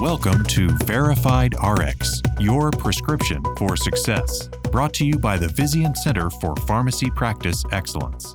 Welcome to Verified RX, your prescription for success. Brought to you by the Vizient Center for Pharmacy Practice Excellence.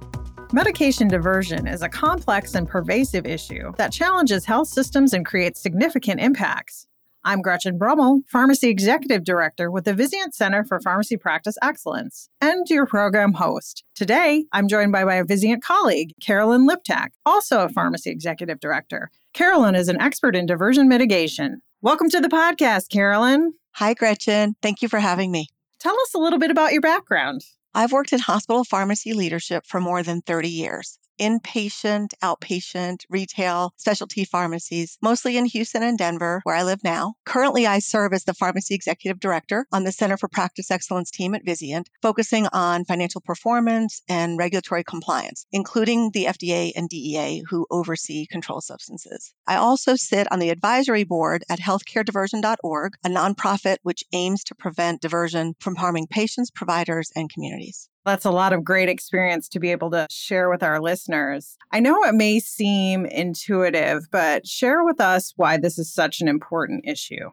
Medication diversion is a complex and pervasive issue that challenges health systems and creates significant impacts. I'm Gretchen Brummel, Pharmacy Executive Director with the Vizient Center for Pharmacy Practice Excellence, and your program host. Today, I'm joined by my Vizient colleague, Carolyn Liptak, also a Pharmacy Executive Director. Carolyn is an expert in diversion mitigation. Welcome to the podcast, Carolyn. Hi, Gretchen. Thank you for having me. Tell us a little bit about your background. I've worked in hospital pharmacy leadership for more than 30 years inpatient, outpatient, retail, specialty pharmacies, mostly in Houston and Denver, where I live now. Currently, I serve as the pharmacy executive director on the Center for Practice Excellence team at Vizient, focusing on financial performance and regulatory compliance, including the FDA and DEA, who oversee controlled substances. I also sit on the advisory board at healthcarediversion.org, a nonprofit which aims to prevent diversion from harming patients, providers, and communities. That's a lot of great experience to be able to share with our listeners. I know it may seem intuitive, but share with us why this is such an important issue.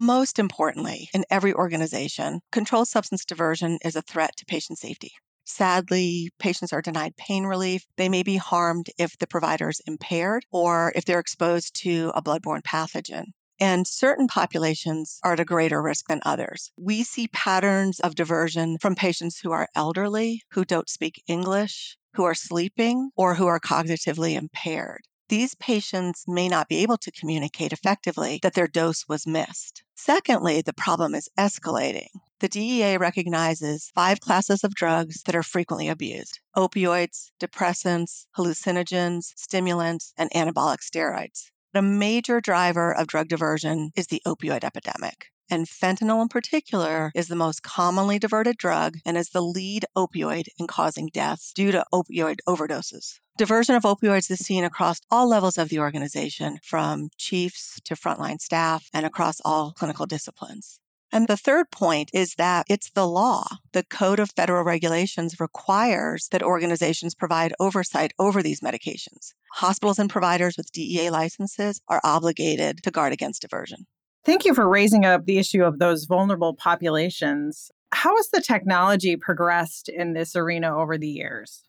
Most importantly, in every organization, controlled substance diversion is a threat to patient safety. Sadly, patients are denied pain relief. They may be harmed if the provider is impaired or if they're exposed to a bloodborne pathogen and certain populations are at a greater risk than others. We see patterns of diversion from patients who are elderly, who don't speak English, who are sleeping, or who are cognitively impaired. These patients may not be able to communicate effectively that their dose was missed. Secondly, the problem is escalating. The DEA recognizes five classes of drugs that are frequently abused opioids, depressants, hallucinogens, stimulants, and anabolic steroids. A major driver of drug diversion is the opioid epidemic. And fentanyl, in particular, is the most commonly diverted drug and is the lead opioid in causing deaths due to opioid overdoses. Diversion of opioids is seen across all levels of the organization, from chiefs to frontline staff, and across all clinical disciplines. And the third point is that it's the law. The Code of Federal Regulations requires that organizations provide oversight over these medications. Hospitals and providers with DEA licenses are obligated to guard against diversion. Thank you for raising up the issue of those vulnerable populations. How has the technology progressed in this arena over the years?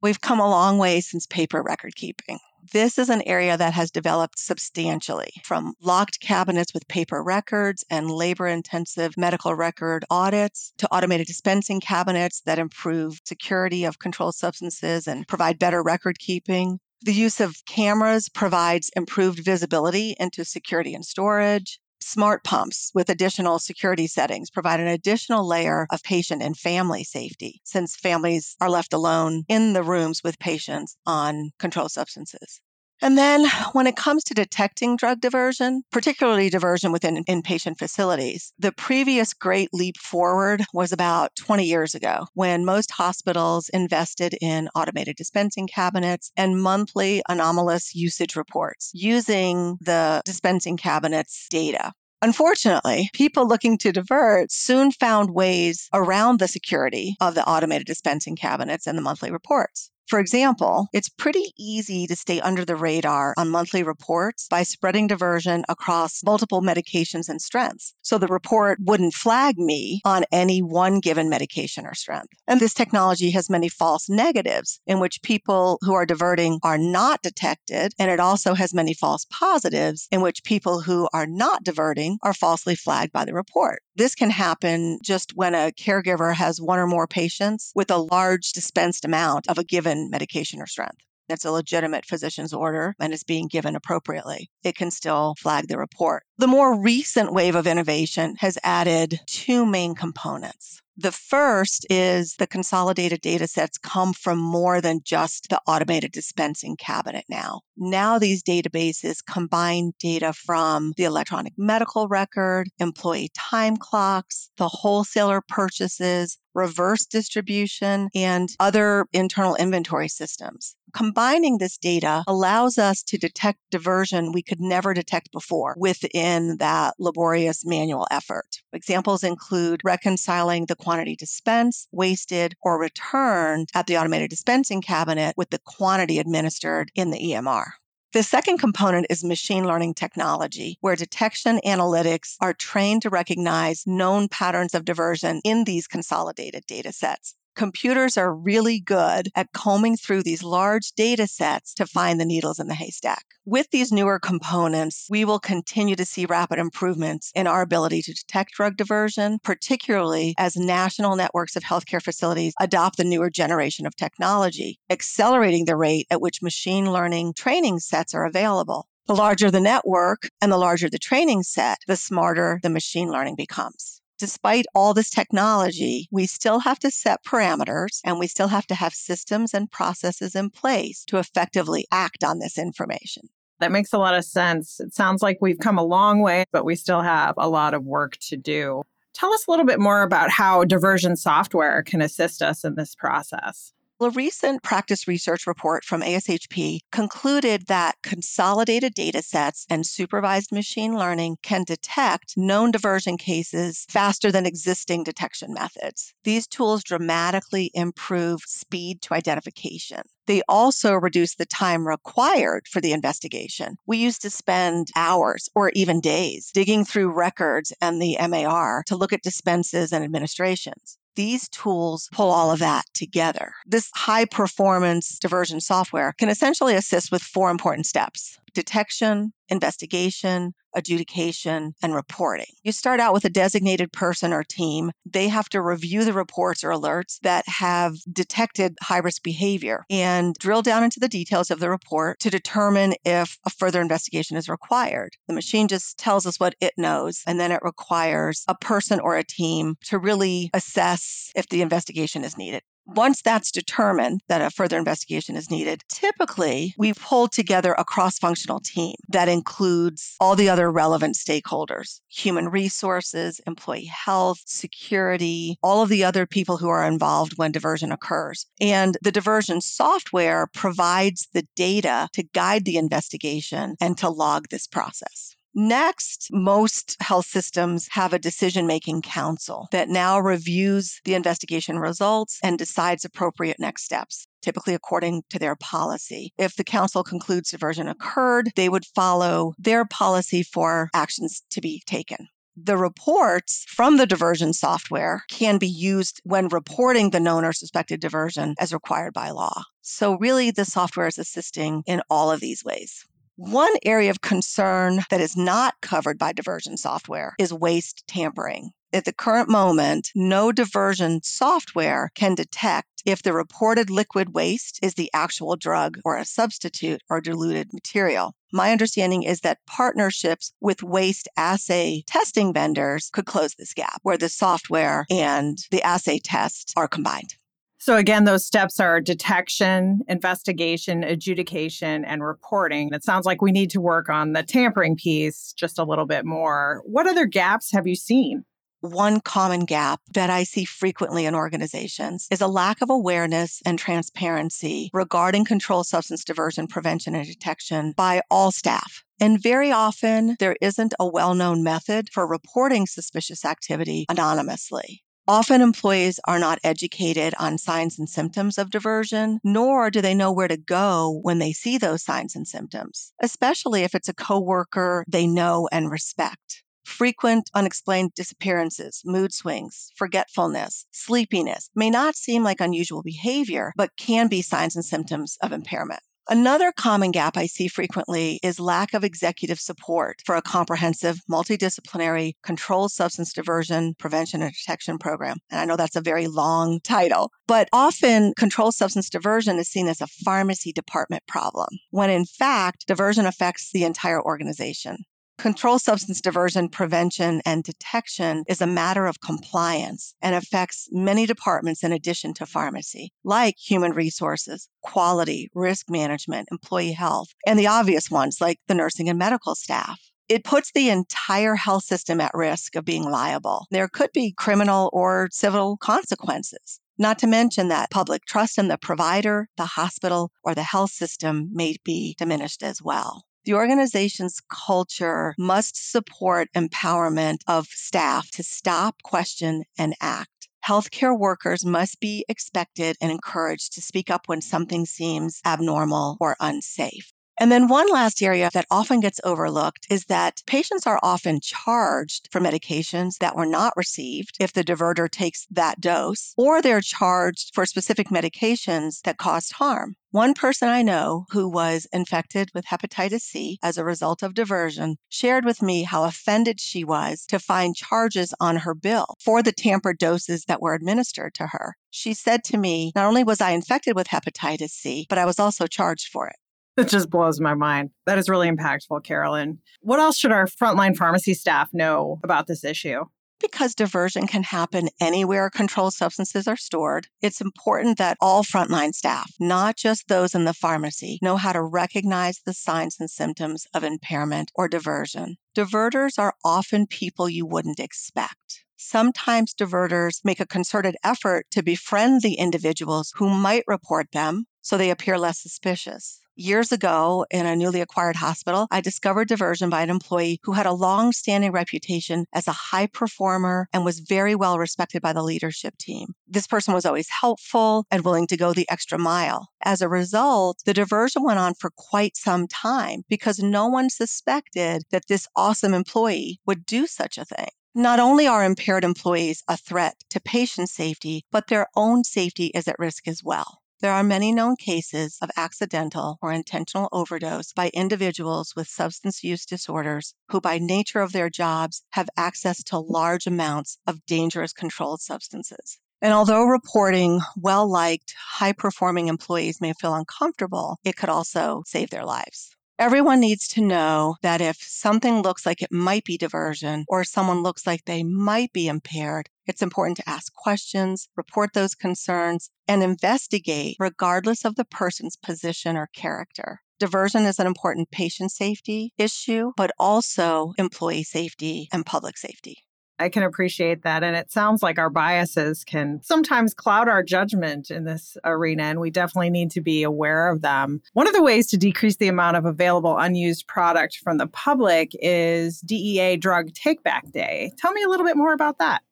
We've come a long way since paper record keeping. This is an area that has developed substantially from locked cabinets with paper records and labor intensive medical record audits to automated dispensing cabinets that improve security of controlled substances and provide better record keeping. The use of cameras provides improved visibility into security and storage. Smart pumps with additional security settings provide an additional layer of patient and family safety since families are left alone in the rooms with patients on controlled substances. And then when it comes to detecting drug diversion, particularly diversion within inpatient facilities, the previous great leap forward was about 20 years ago when most hospitals invested in automated dispensing cabinets and monthly anomalous usage reports using the dispensing cabinets data. Unfortunately, people looking to divert soon found ways around the security of the automated dispensing cabinets and the monthly reports. For example, it's pretty easy to stay under the radar on monthly reports by spreading diversion across multiple medications and strengths. So the report wouldn't flag me on any one given medication or strength. And this technology has many false negatives in which people who are diverting are not detected. And it also has many false positives in which people who are not diverting are falsely flagged by the report. This can happen just when a caregiver has one or more patients with a large dispensed amount of a given medication or strength. That's a legitimate physician's order and is being given appropriately. It can still flag the report. The more recent wave of innovation has added two main components. The first is the consolidated data sets come from more than just the automated dispensing cabinet now. Now, these databases combine data from the electronic medical record, employee time clocks, the wholesaler purchases, reverse distribution, and other internal inventory systems. Combining this data allows us to detect diversion we could never detect before within that laborious manual effort. Examples include reconciling the quantity dispensed, wasted, or returned at the automated dispensing cabinet with the quantity administered in the EMR. The second component is machine learning technology, where detection analytics are trained to recognize known patterns of diversion in these consolidated data sets. Computers are really good at combing through these large data sets to find the needles in the haystack. With these newer components, we will continue to see rapid improvements in our ability to detect drug diversion, particularly as national networks of healthcare facilities adopt the newer generation of technology, accelerating the rate at which machine learning training sets are available. The larger the network and the larger the training set, the smarter the machine learning becomes despite all this technology, we still have to set parameters and we still have to have systems and processes in place to effectively act on this information. That makes a lot of sense. It sounds like we've come a long way, but we still have a lot of work to do. Tell us a little bit more about how diversion software can assist us in this process. A recent practice research report from ASHP concluded that consolidated data sets and supervised machine learning can detect known diversion cases faster than existing detection methods. These tools dramatically improve speed to identification. They also reduce the time required for the investigation. We used to spend hours or even days digging through records and the MAR to look at dispenses and administrations. These tools pull all of that together. This high performance diversion software can essentially assist with four important steps detection, investigation, adjudication, and reporting. You start out with a designated person or team. They have to review the reports or alerts that have detected high risk behavior and drill down into the details of the report to determine if a further investigation is required. The machine just tells us what it knows, and then it requires a person or a team to really assess if the investigation is needed. Once that's determined that a further investigation is needed, typically we pull together a cross functional team that includes all the other relevant stakeholders human resources, employee health, security, all of the other people who are involved when diversion occurs. And the diversion software provides the data to guide the investigation and to log this process. Next, most health systems have a decision making council that now reviews the investigation results and decides appropriate next steps typically according to their policy. If the council concludes diversion occurred, they would follow their policy for actions to be taken. The reports from the diversion software can be used when reporting the known or suspected diversion as required by law. So, really, the software is assisting in all of these ways. One area of concern that is not covered by diversion software is waste tampering. At the current moment, no diversion software can detect if the reported liquid waste is the actual drug or a substitute or diluted material. My understanding is that partnerships with waste assay testing vendors could close this gap where the software and the assay test are combined. So, again, those steps are detection, investigation, adjudication, and reporting. It sounds like we need to work on the tampering piece just a little bit more. What other gaps have you seen? One common gap that I see frequently in organizations is a lack of awareness and transparency regarding controlled substance diversion prevention and detection by all staff. And very often, there isn't a well known method for reporting suspicious activity anonymously. Often employees are not educated on signs and symptoms of diversion, nor do they know where to go when they see those signs and symptoms, especially if it's a coworker they know and respect. Frequent unexplained disappearances, mood swings, forgetfulness, sleepiness may not seem like unusual behavior, but can be signs and symptoms of impairment. Another common gap I see frequently is lack of executive support for a comprehensive multidisciplinary controlled substance diversion prevention and detection program. And I know that's a very long title, but often controlled substance diversion is seen as a pharmacy department problem, when in fact, diversion affects the entire organization. Control substance diversion prevention and detection is a matter of compliance and affects many departments in addition to pharmacy, like human resources, quality, risk management, employee health, and the obvious ones like the nursing and medical staff. it puts the entire health system at risk of being liable. There could be criminal or civil consequences. Not to mention that public trust in the provider, the hospital, or the health system may be diminished as well. The organization's culture must support empowerment of staff to stop, question, and act. Healthcare workers must be expected and encouraged to speak up when something seems abnormal or unsafe. And then one last area that often gets overlooked is that patients are often charged for medications that were not received if the diverter takes that dose, or they're charged for specific medications that caused harm. One person I know who was infected with hepatitis C as a result of diversion shared with me how offended she was to find charges on her bill for the tampered doses that were administered to her. She said to me, Not only was I infected with hepatitis C, but I was also charged for it. It just blows my mind. That is really impactful, Carolyn. What else should our frontline pharmacy staff know about this issue? Because diversion can happen anywhere controlled substances are stored, it's important that all frontline staff, not just those in the pharmacy, know how to recognize the signs and symptoms of impairment or diversion. Diverters are often people you wouldn't expect. Sometimes diverters make a concerted effort to befriend the individuals who might report them so they appear less suspicious. Years ago, in a newly acquired hospital, I discovered diversion by an employee who had a long standing reputation as a high performer and was very well respected by the leadership team. This person was always helpful and willing to go the extra mile. As a result, the diversion went on for quite some time because no one suspected that this awesome employee would do such a thing. Not only are impaired employees a threat to patient safety, but their own safety is at risk as well. There are many known cases of accidental or intentional overdose by individuals with substance use disorders who, by nature of their jobs, have access to large amounts of dangerous controlled substances. And although reporting well liked, high performing employees may feel uncomfortable, it could also save their lives. Everyone needs to know that if something looks like it might be diversion or someone looks like they might be impaired, it's important to ask questions, report those concerns, and investigate regardless of the person's position or character. Diversion is an important patient safety issue, but also employee safety and public safety. I can appreciate that. And it sounds like our biases can sometimes cloud our judgment in this arena, and we definitely need to be aware of them. One of the ways to decrease the amount of available unused product from the public is DEA Drug Takeback Day. Tell me a little bit more about that.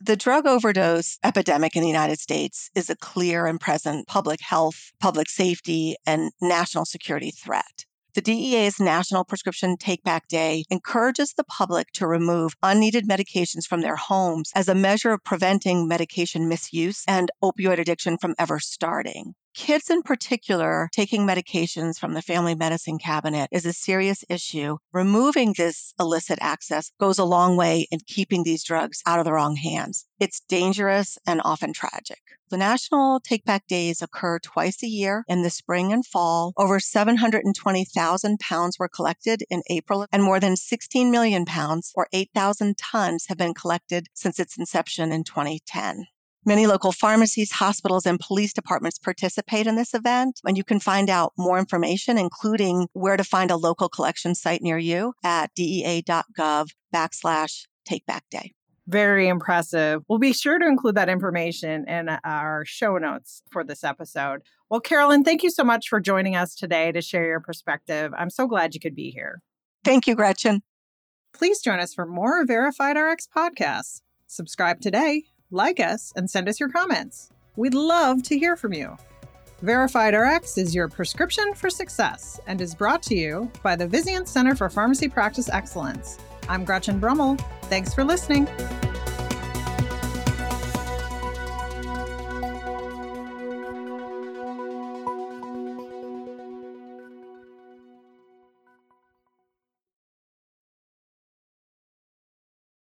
The drug overdose epidemic in the United States is a clear and present public health, public safety, and national security threat. The DEA's National Prescription Take Back Day encourages the public to remove unneeded medications from their homes as a measure of preventing medication misuse and opioid addiction from ever starting. Kids in particular taking medications from the family medicine cabinet is a serious issue. Removing this illicit access goes a long way in keeping these drugs out of the wrong hands. It's dangerous and often tragic. The National Take Back Days occur twice a year in the spring and fall. Over 720,000 pounds were collected in April, and more than 16 million pounds, or 8,000 tons, have been collected since its inception in 2010. Many local pharmacies, hospitals, and police departments participate in this event, and you can find out more information, including where to find a local collection site near you at dea.gov backslash takebackday. Very impressive. We'll be sure to include that information in our show notes for this episode. Well, Carolyn, thank you so much for joining us today to share your perspective. I'm so glad you could be here. Thank you, Gretchen. Please join us for more Verified RX podcasts. Subscribe today like us, and send us your comments. We'd love to hear from you. Verified RX is your prescription for success and is brought to you by the Vizient Center for Pharmacy Practice Excellence. I'm Gretchen Brummel. Thanks for listening.